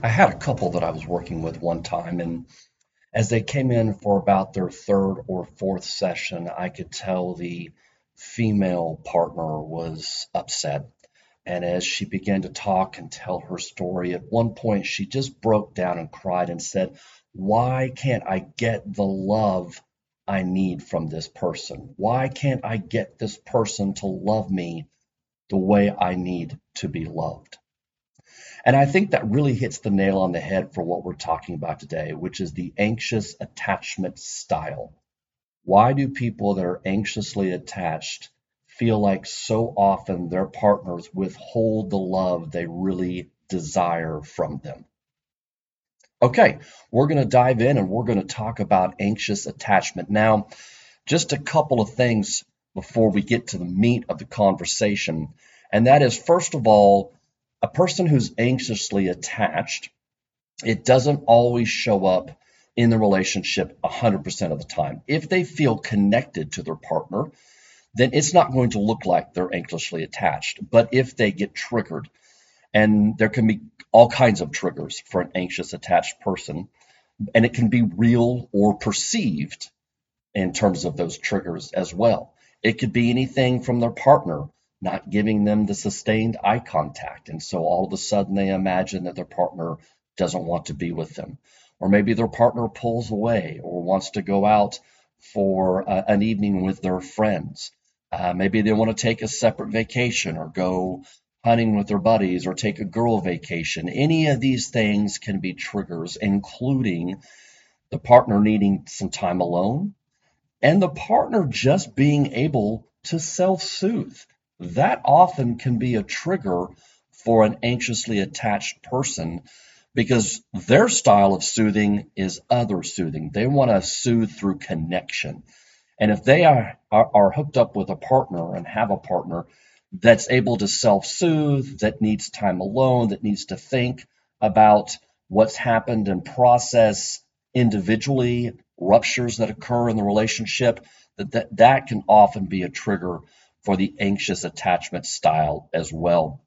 I had a couple that I was working with one time, and as they came in for about their third or fourth session, I could tell the female partner was upset. And as she began to talk and tell her story, at one point she just broke down and cried and said, Why can't I get the love I need from this person? Why can't I get this person to love me the way I need to be loved? And I think that really hits the nail on the head for what we're talking about today, which is the anxious attachment style. Why do people that are anxiously attached feel like so often their partners withhold the love they really desire from them? Okay, we're going to dive in and we're going to talk about anxious attachment. Now, just a couple of things before we get to the meat of the conversation. And that is, first of all, a person who's anxiously attached, it doesn't always show up in the relationship 100% of the time. If they feel connected to their partner, then it's not going to look like they're anxiously attached. But if they get triggered, and there can be all kinds of triggers for an anxious attached person, and it can be real or perceived in terms of those triggers as well. It could be anything from their partner not giving them the sustained eye contact. And so all of a sudden they imagine that their partner doesn't want to be with them. Or maybe their partner pulls away or wants to go out for uh, an evening with their friends. Uh, maybe they want to take a separate vacation or go hunting with their buddies or take a girl vacation. Any of these things can be triggers, including the partner needing some time alone and the partner just being able to self soothe that often can be a trigger for an anxiously attached person because their style of soothing is other soothing. They want to soothe through connection. And if they are, are, are hooked up with a partner and have a partner that's able to self soothe, that needs time alone, that needs to think about what's happened and process individually ruptures that occur in the relationship, that, that, that can often be a trigger for the anxious attachment style as well.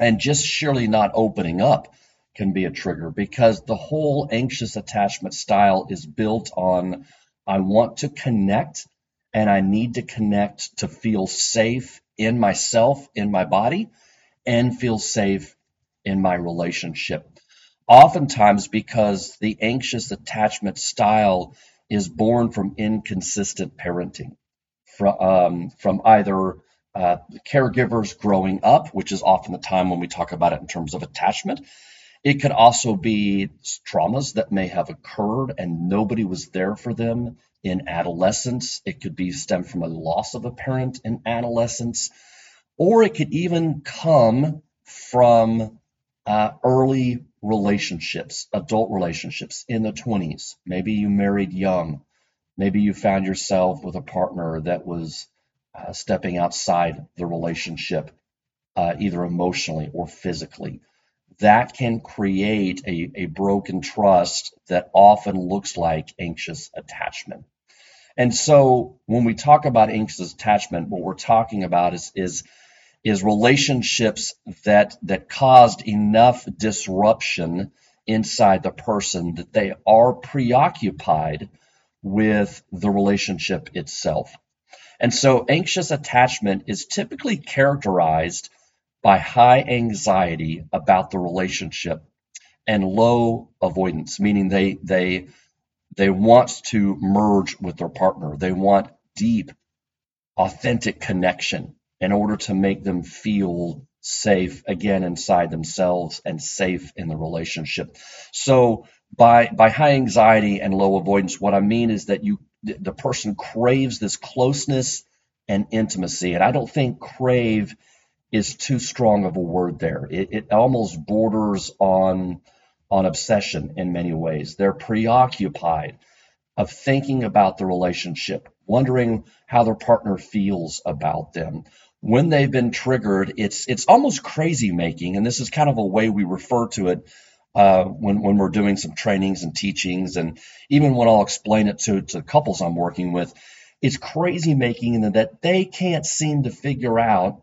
And just surely not opening up can be a trigger because the whole anxious attachment style is built on I want to connect and I need to connect to feel safe in myself, in my body, and feel safe in my relationship. Oftentimes, because the anxious attachment style is born from inconsistent parenting from, um, from either uh, caregivers growing up, which is often the time when we talk about it in terms of attachment. It could also be traumas that may have occurred and nobody was there for them in adolescence. It could be stem from a loss of a parent in adolescence, or it could even come from uh, early relationships, adult relationships in the 20s. Maybe you married young Maybe you found yourself with a partner that was uh, stepping outside the relationship, uh, either emotionally or physically. That can create a, a broken trust that often looks like anxious attachment. And so when we talk about anxious attachment, what we're talking about is, is, is relationships that, that caused enough disruption inside the person that they are preoccupied with the relationship itself. And so anxious attachment is typically characterized by high anxiety about the relationship and low avoidance, meaning they they they want to merge with their partner. They want deep, authentic connection in order to make them feel safe again inside themselves and safe in the relationship. So by by high anxiety and low avoidance what i mean is that you the person craves this closeness and intimacy. And i don't think crave is too strong of a word there. It, it almost borders on on obsession in many ways. They're preoccupied of thinking about the relationship wondering how their partner feels about them. When they've been triggered it's it's almost crazy making and this is kind of a way we refer to it uh, when when we're doing some trainings and teachings, and even when I'll explain it to to couples I'm working with, it's crazy making in that they can't seem to figure out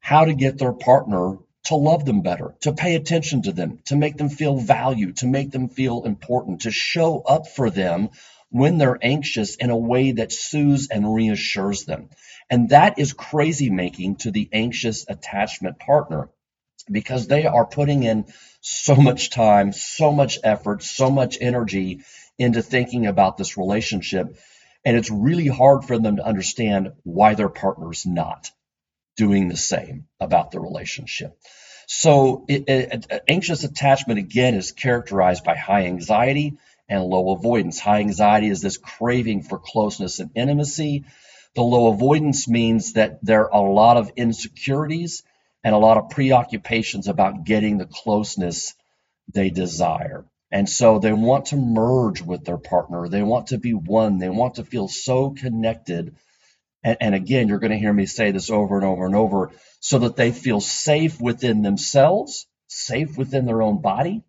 how to get their partner to love them better, to pay attention to them, to make them feel valued, to make them feel important, to show up for them when they're anxious in a way that soothes and reassures them. And that is crazy making to the anxious attachment partner because they are putting in so much time, so much effort, so much energy into thinking about this relationship. And it's really hard for them to understand why their partner's not doing the same about the relationship. So, it, it, anxious attachment again is characterized by high anxiety and low avoidance. High anxiety is this craving for closeness and intimacy. The low avoidance means that there are a lot of insecurities and a lot of preoccupations about getting the closeness they desire. And so they want to merge with their partner. They want to be one. They want to feel so connected. And, and, again, you're going to hear me say this over and over and over so that they feel safe within themselves, safe within their own body,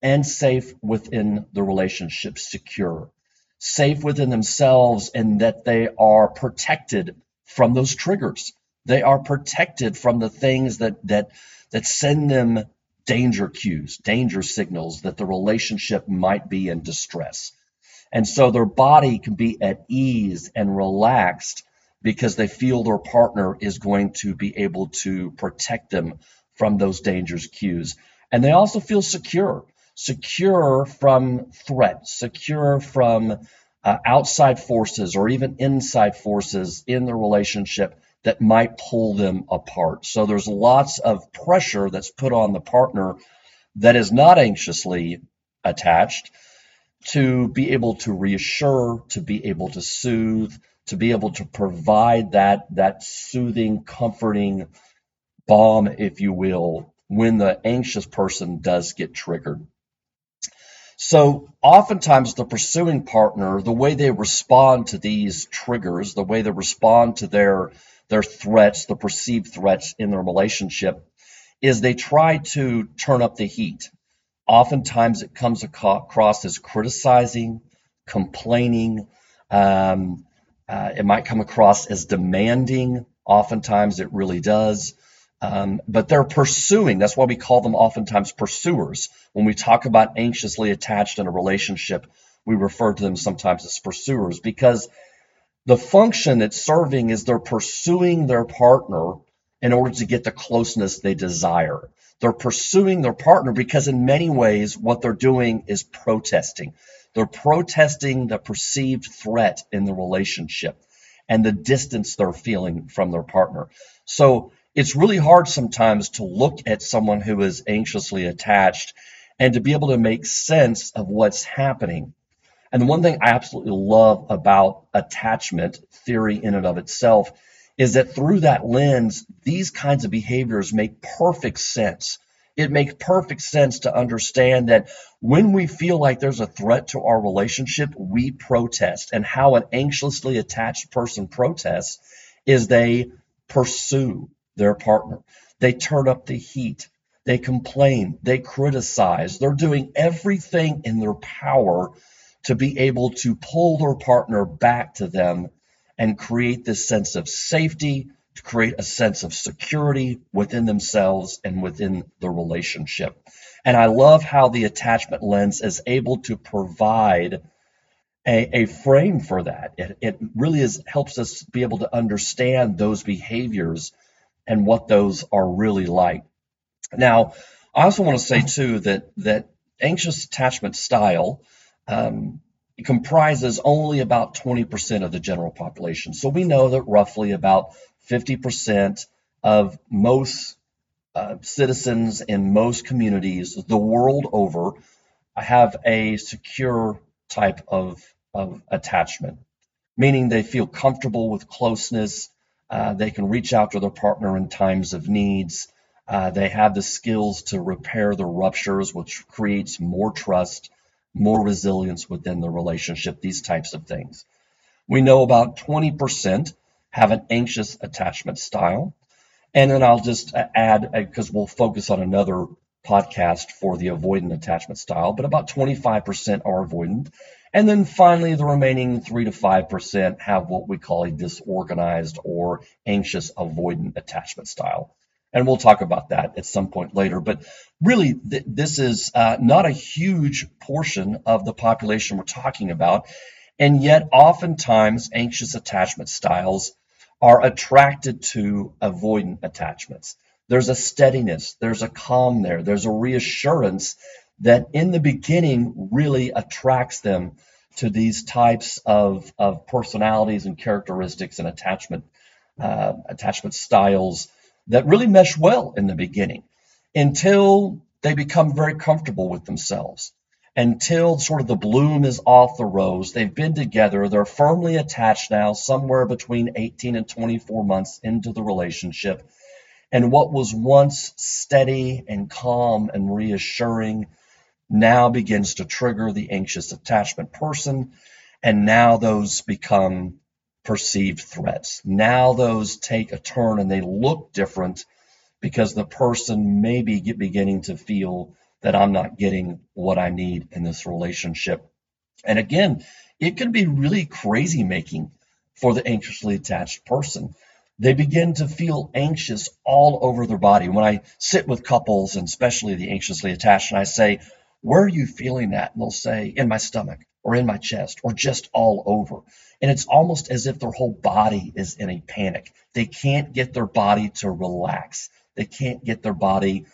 and safe within the relationship, secure, safe within themselves, and that they are protected from those triggers. They are protected from the things that that that send them danger cues, danger signals that the relationship might be in distress. And so their body can be at ease and relaxed because they feel their partner is going to be able to protect them from those dangers cues. And they also feel secure, secure from threat, secure from uh, outside forces or even inside forces in the relationship that might pull them apart. So there's lots of pressure that's put on the partner that is not anxiously attached to be able to reassure, to be able to soothe, to be able to provide that that soothing, comforting balm, if you will, when the anxious person does get triggered. So oftentimes the pursuing partner, the way they respond to these triggers, the way they respond to their their threats, the perceived threats in their relationship, is they try to turn up the heat. Oftentimes it comes across as criticizing, complaining. Um, uh, it might come across as demanding. Oftentimes it really does. Um, but they're pursuing. That's why we call them oftentimes pursuers. When we talk about anxiously attached in a relationship, we refer to them sometimes as pursuers because the function it's serving is they're pursuing their partner in order to get the closeness they desire. They're pursuing their partner because, in many ways, what they're doing is protesting. They're protesting the perceived threat in the relationship and the distance they're feeling from their partner. So it's really hard sometimes to look at someone who is anxiously attached and to be able to make sense of what's happening. And the one thing I absolutely love about attachment theory in and of itself is that through that lens, these kinds of behaviors make perfect sense. It makes perfect sense to understand that when we feel like there's a threat to our relationship, we protest. And how an anxiously attached person protests is they pursue their partner. They turn up the heat. They complain. They criticize. They're doing everything in their power to be able to pull their partner back to them and create this sense of safety, to create a sense of security within themselves and within the relationship. And I love how the attachment lens is able to provide a, a frame for that. It, it really is helps us be able to understand those behaviors and what those are really like. Now, I also want to say too that that anxious attachment style um, comprises only about 20% of the general population. So we know that roughly about 50% of most uh, citizens in most communities the world over have a secure type of, of attachment, meaning they feel comfortable with closeness. Uh, they can reach out to their partner in times of needs. Uh, they have the skills to repair the ruptures, which creates more trust more resilience within the relationship, these types of things. We know about 20% have an anxious attachment style. And then I'll just add, uh, because we'll focus on another podcast for the avoidant attachment style, but about 25% are avoidant. And then finally, the remaining 3 to 5% have what we call a disorganized or anxious avoidant attachment style. And we'll talk about that at some point later. But really, th- this is uh, not a huge portion of the population we're talking about. And yet, oftentimes, anxious attachment styles are attracted to avoidant attachments. There's a steadiness, there's a calm there, there's a reassurance that in the beginning really attracts them to these types of, of personalities and characteristics and attachment uh, attachment styles that really mesh well in the beginning until they become very comfortable with themselves until sort of the bloom is off the rose. They've been together, they're firmly attached now, somewhere between 18 and 24 months into the relationship. And what was once steady and calm and reassuring now begins to trigger the anxious attachment person. And now those become perceived threats. Now those take a turn and they look different because the person may be beginning to feel that I'm not getting what I need in this relationship. And again, it can be really crazy making for the anxiously attached person. They begin to feel anxious all over their body. When I sit with couples, and especially the anxiously attached, and I say, Where are you feeling that? And they'll say, In my stomach, or in my chest, or just all over. And it's almost as if their whole body is in a panic. They can't get their body to relax. They can't get their body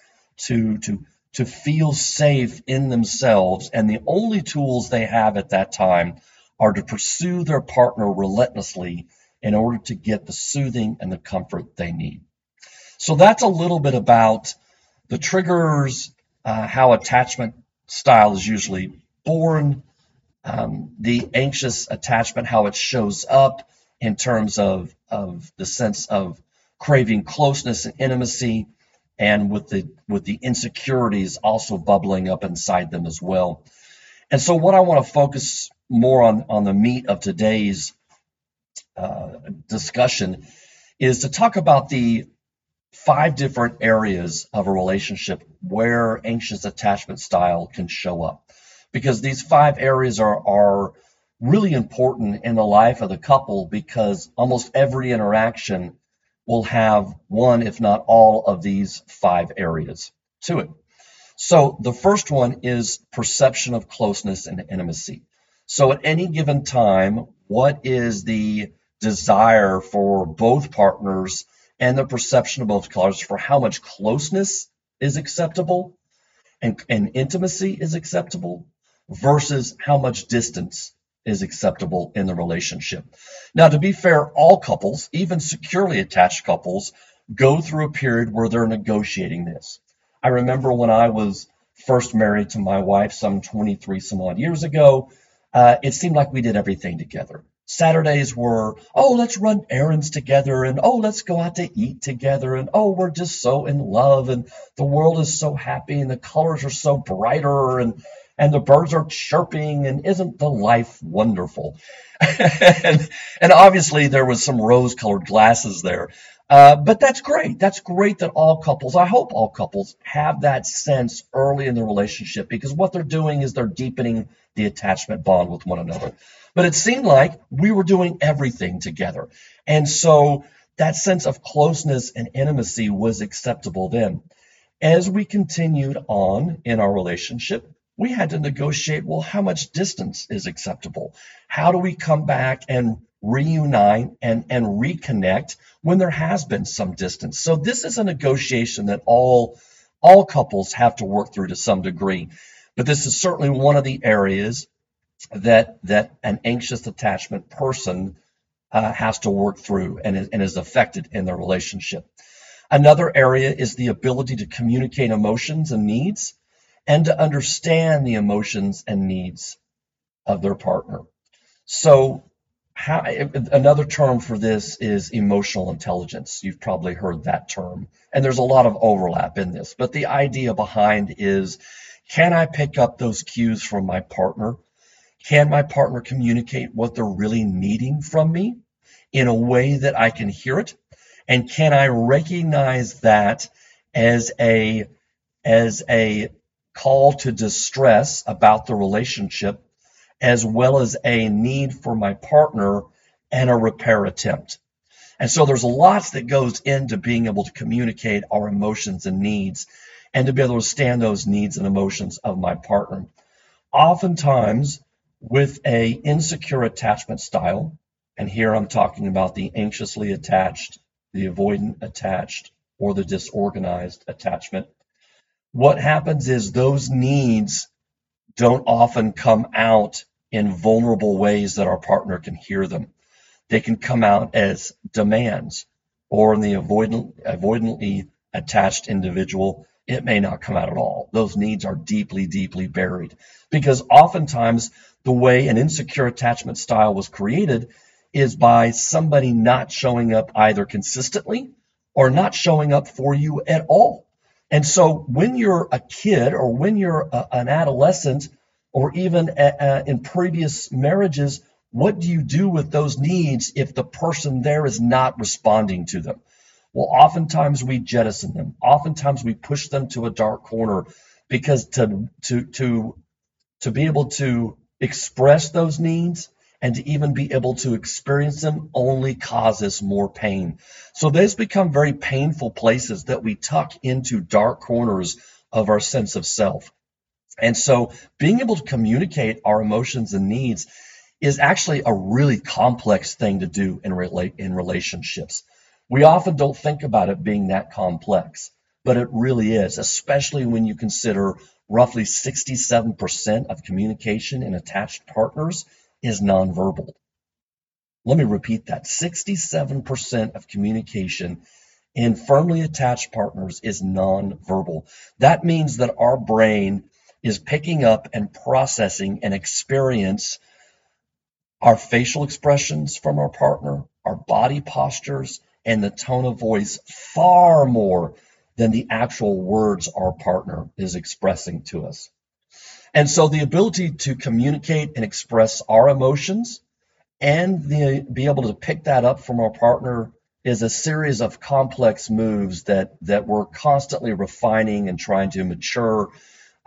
to, to to feel safe in themselves. And the only tools they have at that time are to pursue their partner relentlessly in order to get the soothing and the comfort they need. So that's a little bit about the triggers, uh, how attachment style is usually born, um, the anxious attachment, how it shows up in terms of, of the sense of craving closeness and intimacy, and with the with the insecurities also bubbling up inside them as well. And so, what I want to focus more on on the meat of today's uh, discussion is to talk about the five different areas of a relationship where anxious attachment style can show up, because these five areas are are really important in the life of the couple because almost every interaction will have one, if not all, of these five areas to it. So the first one is perception of closeness and intimacy. So at any given time, what is the desire for both partners and the perception of both partners for how much closeness is acceptable and, and intimacy is acceptable versus how much distance is acceptable in the relationship. Now, to be fair, all couples, even securely attached couples, go through a period where they're negotiating this. I remember when I was first married to my wife some 23 some odd years ago, uh, it seemed like we did everything together. Saturdays were, oh, let's run errands together, and oh, let's go out to eat together, and oh, we're just so in love, and the world is so happy, and the colors are so brighter, and and the birds are chirping and isn't the life wonderful? And, and, obviously there was some rose colored glasses there. Uh, but that's great. That's great that all couples i hope all couples have that sense early in the relationship because what they're doing is they're deepening the attachment bond with one another. But it seemed like we were doing everything together. And so that sense of closeness and intimacy was acceptable then. As we continued on in our relationship we had to negotiate well, how much distance is acceptable? How do we come back and reunite and, and reconnect when there has been some distance? So this is a negotiation that all all couples have to work through to some degree. But this is certainly one of the areas that that an anxious attachment person uh, has to work through and is, and is affected in their relationship. Another area is the ability to communicate emotions and needs and to understand the emotions and needs of their partner. So, how, another term for this is emotional intelligence. You've probably heard that term, and there's a lot of overlap in this. But the idea behind is can I pick up those cues from my partner? Can my partner communicate what they're really needing from me in a way that I can hear it? And can I recognize that as a as a call to distress about the relationship, as well as a need for my partner and a repair attempt. And so there's lots that goes into being able to communicate our emotions and needs and to be able to stand those needs and emotions of my partner. Oftentimes with a insecure attachment style, and here I'm talking about the anxiously attached, the avoidant attached, or the disorganized attachment. What happens is those needs don't often come out in vulnerable ways that our partner can hear them. They can come out as demands, or in the avoidant, avoidantly attached individual, it may not come out at all. Those needs are deeply, deeply buried. Because oftentimes, the way an insecure attachment style was created is by somebody not showing up either consistently or not showing up for you at all. And so when you're a kid or when you're a, an adolescent or even a, a, in previous marriages, what do you do with those needs if the person there is not responding to them? Well, oftentimes we jettison them. Oftentimes we push them to a dark corner because to to to to be able to express those needs and to even be able to experience them only causes more pain. So those become very painful places that we tuck into dark corners of our sense of self. And so being able to communicate our emotions and needs is actually a really complex thing to do in relate in relationships. We often don't think about it being that complex, but it really is, especially when you consider roughly 67% of communication in attached partners is nonverbal. Let me repeat that 67% of communication in firmly attached partners is nonverbal. That means that our brain is picking up and processing and experience our facial expressions from our partner, our body postures, and the tone of voice far more than the actual words our partner is expressing to us. And so the ability to communicate and express our emotions and the, be able to pick that up from our partner is a series of complex moves that, that we're constantly refining and trying to mature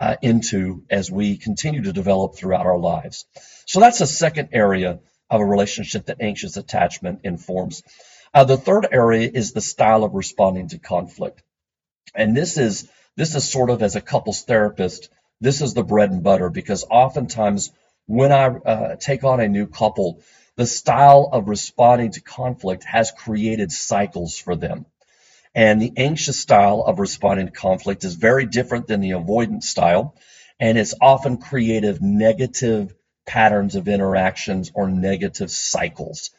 uh, into as we continue to develop throughout our lives. So that's a second area of a relationship that anxious attachment informs. Uh, the third area is the style of responding to conflict. And this is this is sort of as a couples therapist this is the bread and butter because oftentimes when I uh, take on a new couple, the style of responding to conflict has created cycles for them. And the anxious style of responding to conflict is very different than the avoidant style. And it's often created negative patterns of interactions or negative cycles.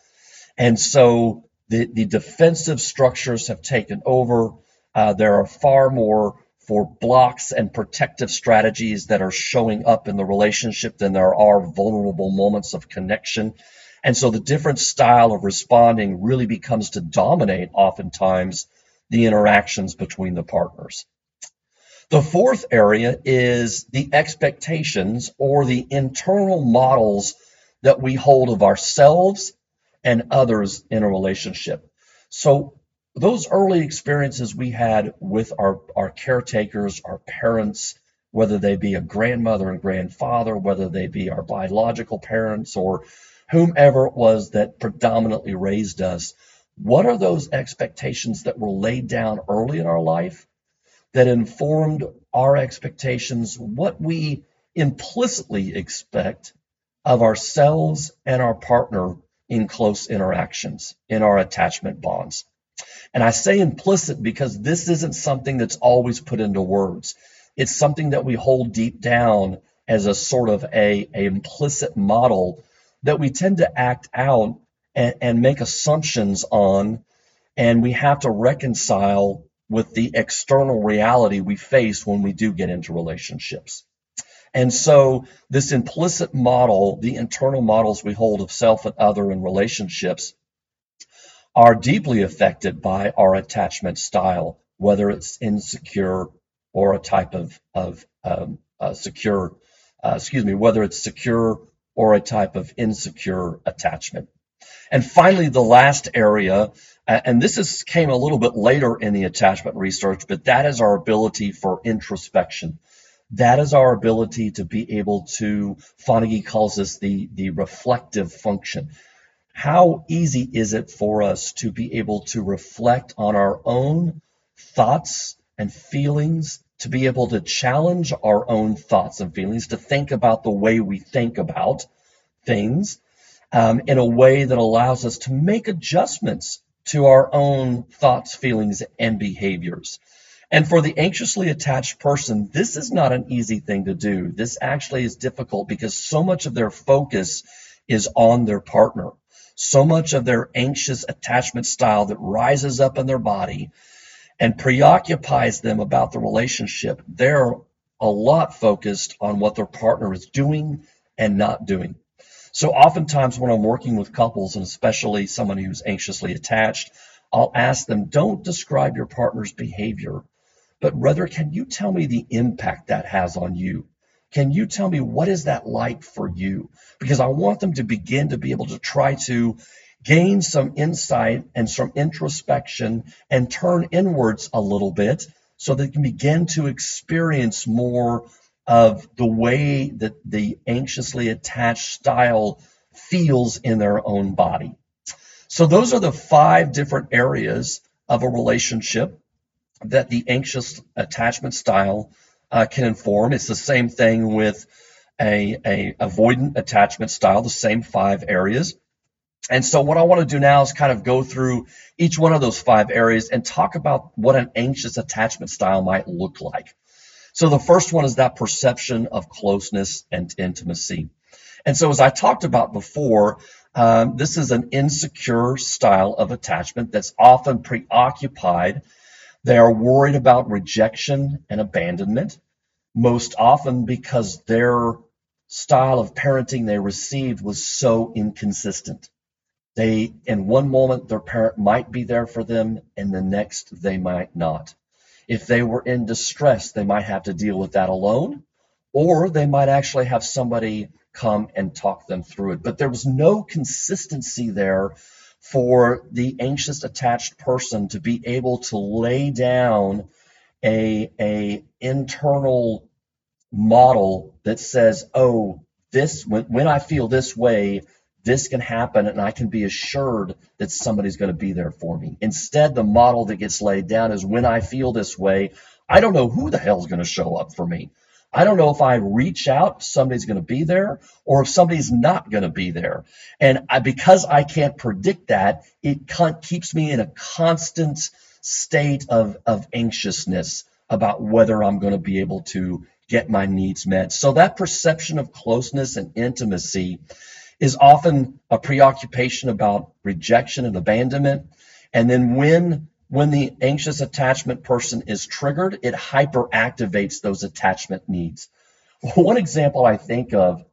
And so the, the defensive structures have taken over. Uh, there are far more for blocks and protective strategies that are showing up in the relationship than there are vulnerable moments of connection. And so the different style of responding really becomes to dominate oftentimes the interactions between the partners. The fourth area is the expectations or the internal models that we hold of ourselves and others in a relationship. So those early experiences we had with our, our caretakers, our parents, whether they be a grandmother and grandfather, whether they be our biological parents or whomever it was that predominantly raised us, what are those expectations that were laid down early in our life that informed our expectations, what we implicitly expect of ourselves and our partner in close interactions, in our attachment bonds? And I say implicit because this isn't something that's always put into words. It's something that we hold deep down as a sort of a, a implicit model that we tend to act out and, and make assumptions on, and we have to reconcile with the external reality we face when we do get into relationships. And so this implicit model, the internal models we hold of self and other in relationships, are deeply affected by our attachment style, whether it's insecure or a type of, of um, uh, secure, uh, excuse me, whether it's secure or a type of insecure attachment. And finally, the last area, and this is, came a little bit later in the attachment research, but that is our ability for introspection. That is our ability to be able to, Fonagy calls this the, the reflective function how easy is it for us to be able to reflect on our own thoughts and feelings, to be able to challenge our own thoughts and feelings, to think about the way we think about things um, in a way that allows us to make adjustments to our own thoughts, feelings, and behaviors. And for the anxiously attached person, this is not an easy thing to do. This actually is difficult because so much of their focus is on their partner. So much of their anxious attachment style that rises up in their body and preoccupies them about the relationship. They're a lot focused on what their partner is doing and not doing. So oftentimes when I'm working with couples, and especially someone who's anxiously attached, I'll ask them, don't describe your partner's behavior, but rather, can you tell me the impact that has on you? Can you tell me what is that like for you? Because I want them to begin to be able to try to gain some insight and some introspection and turn inwards a little bit so they can begin to experience more of the way that the anxiously attached style feels in their own body. So those are the five different areas of a relationship that the anxious attachment style uh, can inform. It's the same thing with a, a avoidant attachment style, the same five areas. And so what I want to do now is kind of go through each one of those five areas and talk about what an anxious attachment style might look like. So the first one is that perception of closeness and intimacy. And so as I talked about before, um, this is an insecure style of attachment that's often preoccupied. They are worried about rejection and abandonment, most often because their style of parenting they received was so inconsistent. They, in one moment, their parent might be there for them, and the next, they might not. If they were in distress, they might have to deal with that alone, or they might actually have somebody come and talk them through it. But there was no consistency there for the anxious attached person to be able to lay down a, a internal model that says, oh, this when, when I feel this way, this can happen and I can be assured that somebody's going to be there for me. Instead, the model that gets laid down is when I feel this way, I don't know who the hell's going to show up for me. I don't know if I reach out, somebody's going to be there, or if somebody's not going to be there. And I, because I can't predict that, it keeps me in a constant state of, of anxiousness about whether I'm going to be able to get my needs met. So that perception of closeness and intimacy is often a preoccupation about rejection and abandonment. And then when when the anxious attachment person is triggered, it hyperactivates those attachment needs. One example I think of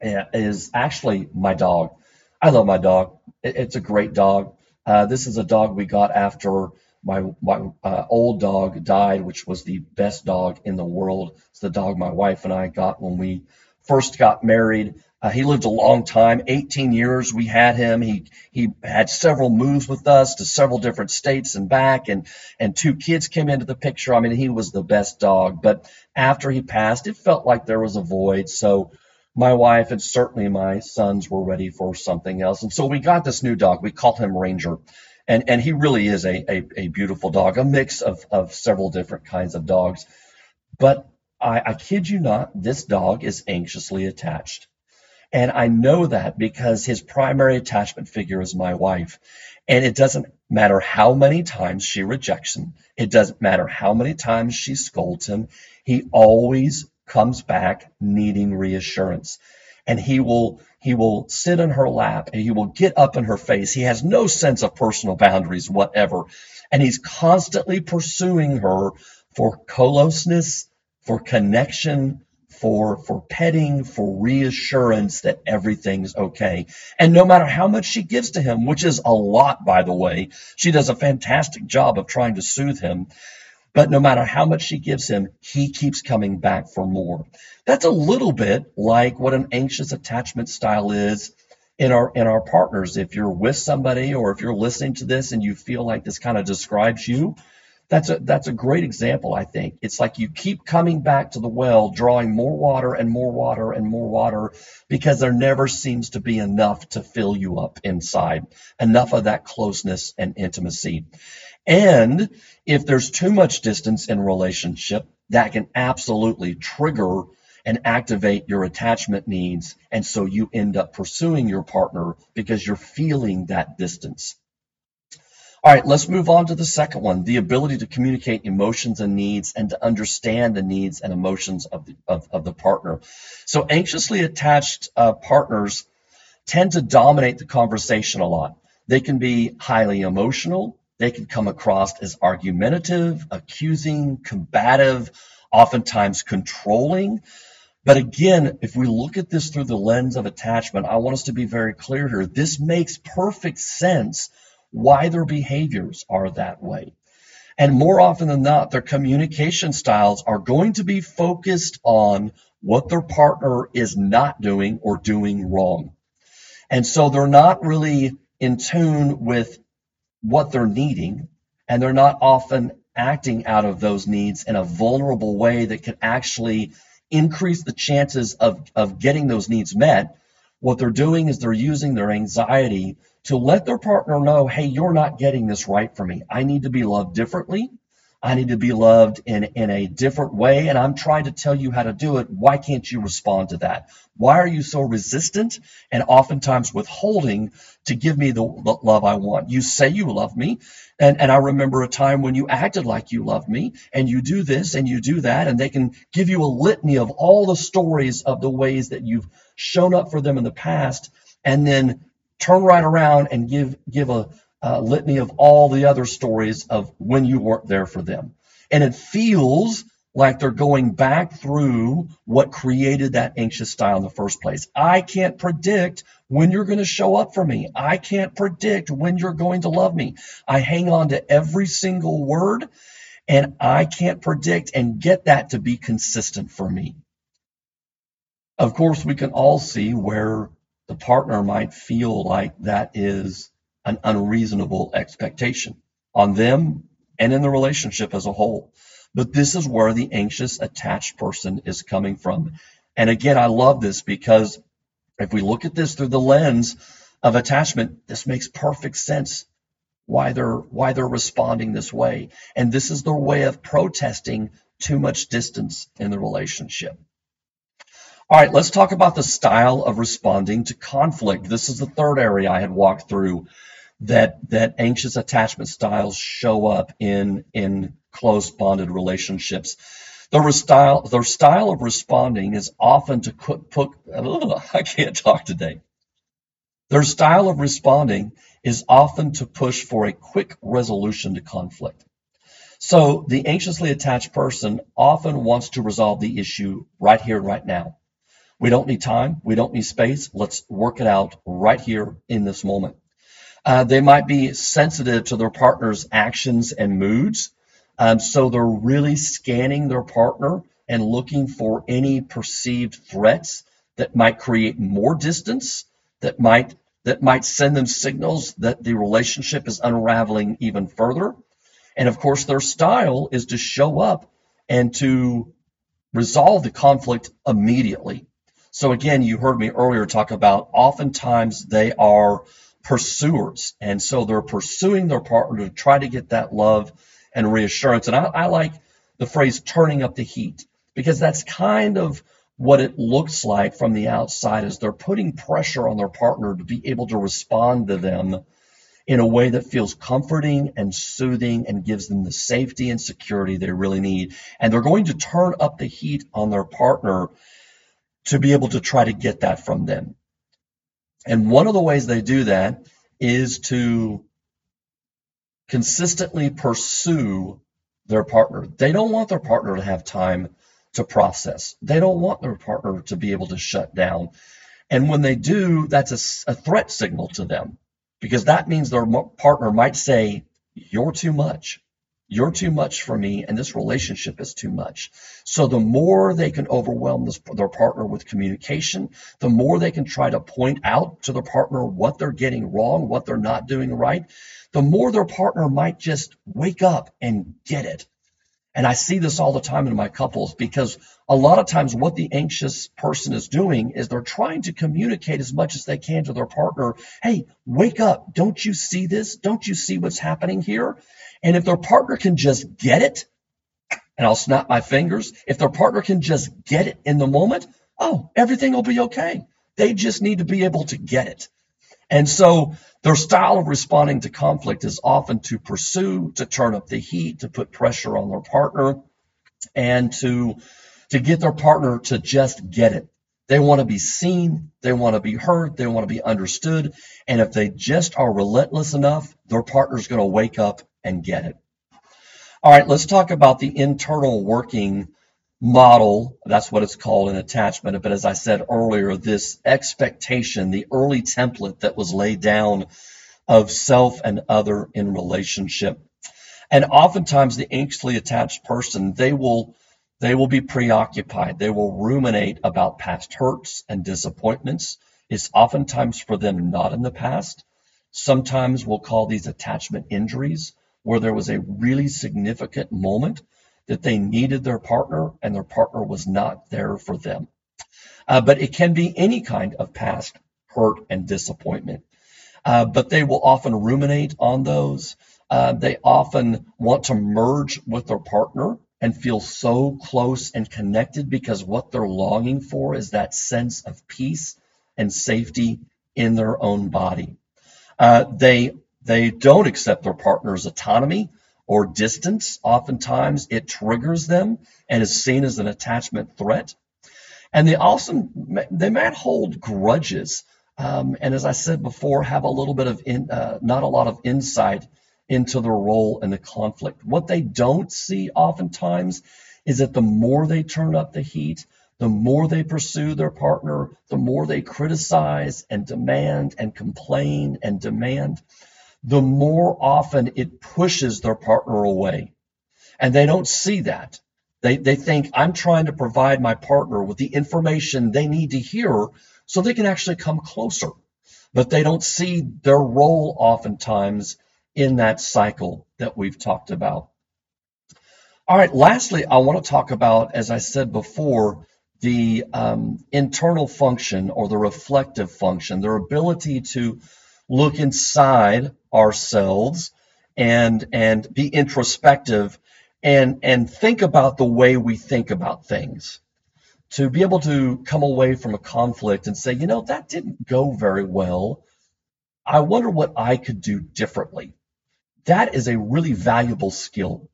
eh, is actually my dog. I love my dog. It's a great dog. Uh, this is a dog we got after my my uh, old dog died, which was the best dog in the world. It's the dog my wife and I got when we first got married. Uh, he lived a long time, 18 years. We had him. He he had several moves with us to several different states and back, and and two kids came into the picture. I mean, he was the best dog. But after he passed, it felt like there was a void. So my wife and certainly my sons were ready for something else, and so we got this new dog. We called him Ranger. And, and he really is a, a, a beautiful dog, a mix of, of several different kinds of dogs. But I, I kid you not, this dog is anxiously attached. And I know that because his primary attachment figure is my wife. And it doesn't matter how many times she rejects him. It doesn't matter how many times she scolds him. He always comes back needing reassurance. And he will, he will sit in her lap and he will get up in her face. He has no sense of personal boundaries, whatever. And he's constantly pursuing her for closeness, for connection, for for petting, for reassurance that everything's okay. And no matter how much she gives to him, which is a lot by the way, she does a fantastic job of trying to soothe him. But no matter how much she gives him, he keeps coming back for more. That's a little bit like what an anxious attachment style is in our in our partners. If you're with somebody or if you're listening to this and you feel like this kind of describes you, that's a that's a great example, I think. It's like you keep coming back to the well, drawing more water and more water and more water because there never seems to be enough to fill you up inside, enough of that closeness and intimacy. And if there's too much distance in relationship, that can absolutely trigger and activate your attachment needs. And so you end up pursuing your partner because you're feeling that distance. All right, let's move on to the second one the ability to communicate emotions and needs and to understand the needs and emotions of the, of, of the partner. So, anxiously attached uh, partners tend to dominate the conversation a lot. They can be highly emotional, they can come across as argumentative, accusing, combative, oftentimes controlling. But again, if we look at this through the lens of attachment, I want us to be very clear here. This makes perfect sense why their behaviors are that way. And more often than not, their communication styles are going to be focused on what their partner is not doing or doing wrong. And so they're not really in tune with what they're needing, and they're not often acting out of those needs in a vulnerable way that could actually increase the chances of, of getting those needs met. What they're doing is they're using their anxiety to let their partner know, hey, you're not getting this right for me. I need to be loved differently. I need to be loved in, in a different way, and I'm trying to tell you how to do it. Why can't you respond to that? Why are you so resistant and oftentimes withholding to give me the, the love I want? You say you love me, and, and I remember a time when you acted like you loved me, and you do this and you do that, and they can give you a litany of all the stories of the ways that you've shown up for them in the past, and then turn right around and give give a, a litany of all the other stories of when you weren't there for them. And it feels like they're going back through what created that anxious style in the first place. I can't predict when you're going to show up for me. I can't predict when you're going to love me. I hang on to every single word and I can't predict and get that to be consistent for me. Of course, we can all see where the partner might feel like that is an unreasonable expectation on them and in the relationship as a whole. But this is where the anxious attached person is coming from. And again, I love this because if we look at this through the lens of attachment, this makes perfect sense why they're why they're responding this way. And this is their way of protesting too much distance in the relationship. All right, let's talk about the style of responding to conflict. This is the third area I had walked through that that anxious attachment styles show up in in close bonded relationships. Their style their style of responding is often to put, ugh, I can't talk today. Their style of responding is often to push for a quick resolution to conflict. So the anxiously attached person often wants to resolve the issue right here, right now. We don't need time. We don't need space. Let's work it out right here in this moment. Uh, they might be sensitive to their partner's actions and moods. Um, so they're really scanning their partner and looking for any perceived threats that might create more distance, that might that might send them signals that the relationship is unraveling even further. And of course, their style is to show up and to resolve the conflict immediately. So again, you heard me earlier talk about oftentimes they are pursuers. And so they're pursuing their partner to try to get that love and reassurance. And I, I like the phrase turning up the heat because that's kind of what it looks like from the outside is they're putting pressure on their partner to be able to respond to them in a way that feels comforting and soothing and gives them the safety and security they really need. And they're going to turn up the heat on their partner to be able to try to get that from them. And one of the ways they do that is to consistently pursue their partner. They don't want their partner to have time to process. They don't want their partner to be able to shut down. And when they do, that's a, a threat signal to them because that means their partner might say, You're too much. You're too much for me, and this relationship is too much. So the more they can overwhelm this, their partner with communication, the more they can try to point out to their partner what they're getting wrong, what they're not doing right, the more their partner might just wake up and get it. And I see this all the time in my couples because a lot of times what the anxious person is doing is they're trying to communicate as much as they can to their partner. Hey, wake up. Don't you see this? Don't you see what's happening here? And if their partner can just get it, and I'll snap my fingers, if their partner can just get it in the moment, oh, everything will be okay. They just need to be able to get it. And so their style of responding to conflict is often to pursue, to turn up the heat, to put pressure on their partner, and to, to get their partner to just get it. They want to be seen, they want to be heard, they want to be understood. And if they just are relentless enough, their partner's going to wake up and get it. All right, let's talk about the internal working model. That's what it's called an attachment. But as I said earlier, this expectation, the early template that was laid down of self and other in relationship. And oftentimes the anxiously attached person, they will they will be preoccupied. They will ruminate about past hurts and disappointments. It's oftentimes for them not in the past. Sometimes we'll call these attachment injuries where there was a really significant moment that they needed their partner and their partner was not there for them. Uh, but it can be any kind of past hurt and disappointment. Uh, but they will often ruminate on those. Uh, they often want to merge with their partner and feel so close and connected because what they're longing for is that sense of peace and safety in their own body. Uh, they they don't accept their partner's autonomy or distance. Oftentimes it triggers them and is seen as an attachment threat. And they also, they might hold grudges. Um, and as I said before, have a little bit of, in, uh, not a lot of insight into their role in the conflict. What they don't see oftentimes is that the more they turn up the heat, the more they pursue their partner, the more they criticize and demand and complain and demand, the more often it pushes their partner away. And they don't see that. They, they think I'm trying to provide my partner with the information they need to hear so they can actually come closer. But they don't see their role oftentimes in that cycle that we've talked about. All right, lastly, I want to talk about, as I said before, the um, internal function or the reflective function, their ability to look inside ourselves and and be introspective and and think about the way we think about things. To be able to come away from a conflict and say you know that didn't go very well. I wonder what i could do differently. That is a really valuable skill.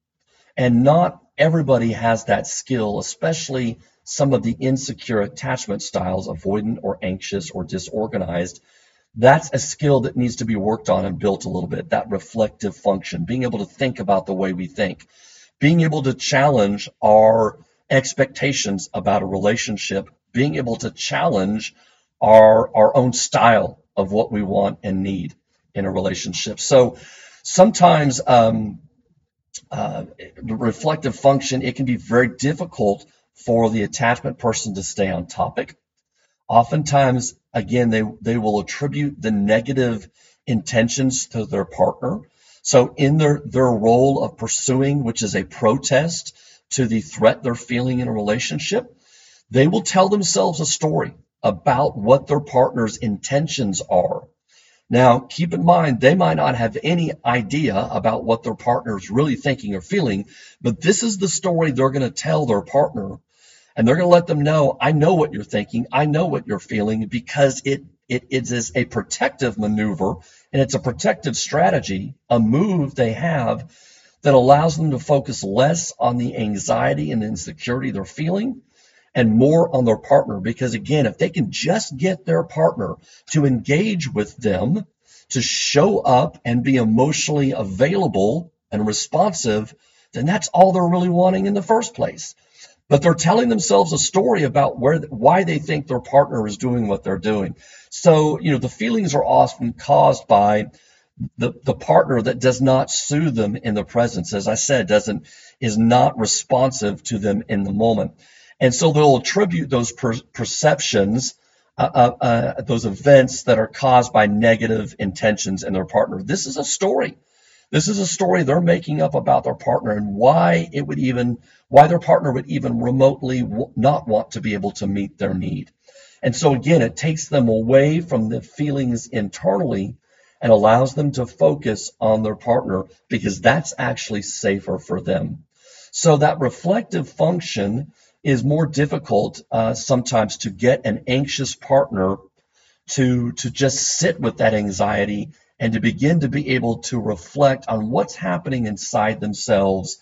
And not everybody has that skill especially some of the insecure attachment styles avoidant or anxious or disorganized that's a skill that needs to be worked on and built a little bit that reflective function being able to think about the way we think being able to challenge our expectations about a relationship being able to challenge our our own style of what we want and need in a relationship. So sometimes um, uh, the reflective function it can be very difficult for the attachment person to stay on topic oftentimes again they they will attribute the negative intentions to their partner. So in their their role of pursuing which is a protest to the threat they're feeling in a relationship they will tell themselves a story about what their partner's intentions are. Now keep in mind they might not have any idea about what their partner is really thinking or feeling but this is the story they're going to tell their partner and they're going to let them know, I know what you're thinking, I know what you're feeling, because it it is a protective maneuver and it's a protective strategy, a move they have that allows them to focus less on the anxiety and insecurity they're feeling and more on their partner. Because again, if they can just get their partner to engage with them, to show up and be emotionally available and responsive, then that's all they're really wanting in the first place but they're telling themselves a story about where why they think their partner is doing what they're doing. So, you know, the feelings are often caused by the, the partner that does not soothe them in the presence, as I said, doesn't is not responsive to them in the moment. And so they'll attribute those per- perceptions, uh, uh, uh, those events that are caused by negative intentions in their partner. This is a story. This is a story they're making up about their partner and why it would even, why their partner would even remotely w- not want to be able to meet their need. And so again, it takes them away from the feelings internally and allows them to focus on their partner because that's actually safer for them. So that reflective function is more difficult uh, sometimes to get an anxious partner to to just sit with that anxiety and to begin to be able to reflect on what's happening inside themselves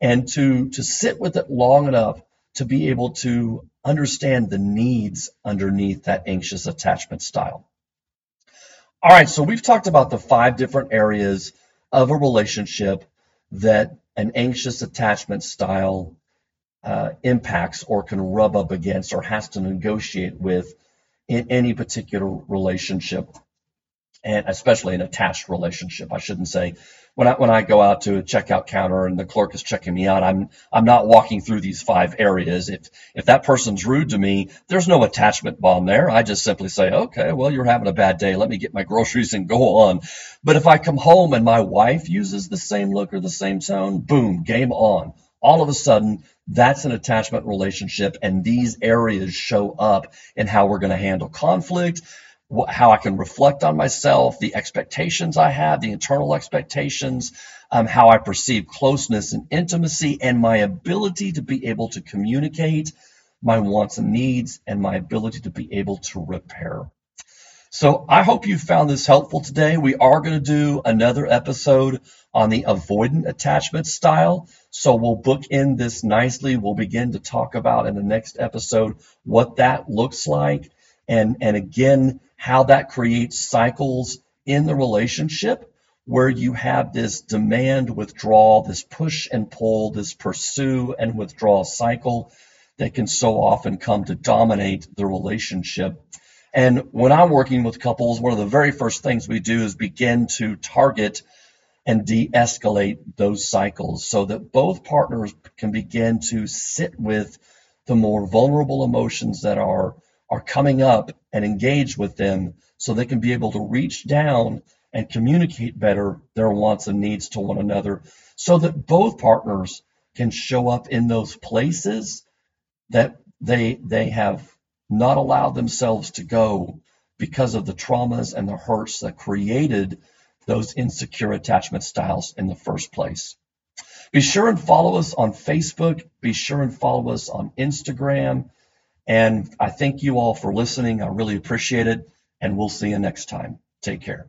and to to sit with it long enough to be able to understand the needs underneath that anxious attachment style. All right, so we've talked about the five different areas of a relationship that an anxious attachment style uh, impacts or can rub up against or has to negotiate with in any particular relationship and especially an attached relationship. I shouldn't say when I when I go out to a checkout counter and the clerk is checking me out, I'm I'm not walking through these five areas. If if that person's rude to me, there's no attachment bond there. I just simply say, okay, well you're having a bad day. Let me get my groceries and go on. But if I come home and my wife uses the same look or the same tone, boom, game on. All of a sudden, that's an attachment relationship, and these areas show up in how we're going to handle conflict how I can reflect on myself, the expectations I have, the internal expectations, um, how I perceive closeness and intimacy, and my ability to be able to communicate my wants and needs, and my ability to be able to repair. So I hope you found this helpful today. We are going to do another episode on the avoidant attachment style. So we'll book in this nicely. We'll begin to talk about in the next episode what that looks like. And, and again, how that creates cycles in the relationship where you have this demand withdrawal, this push and pull, this pursue and withdraw cycle that can so often come to dominate the relationship. And when I'm working with couples, one of the very first things we do is begin to target and de escalate those cycles so that both partners can begin to sit with the more vulnerable emotions that are are coming up and engage with them so they can be able to reach down and communicate better their wants and needs to one another so that both partners can show up in those places that they they have not allowed themselves to go because of the traumas and the hurts that created those insecure attachment styles in the first place. Be sure and follow us on Facebook. Be sure and follow us on Instagram. And I thank you all for listening. I really appreciate it. And we'll see you next time. Take care.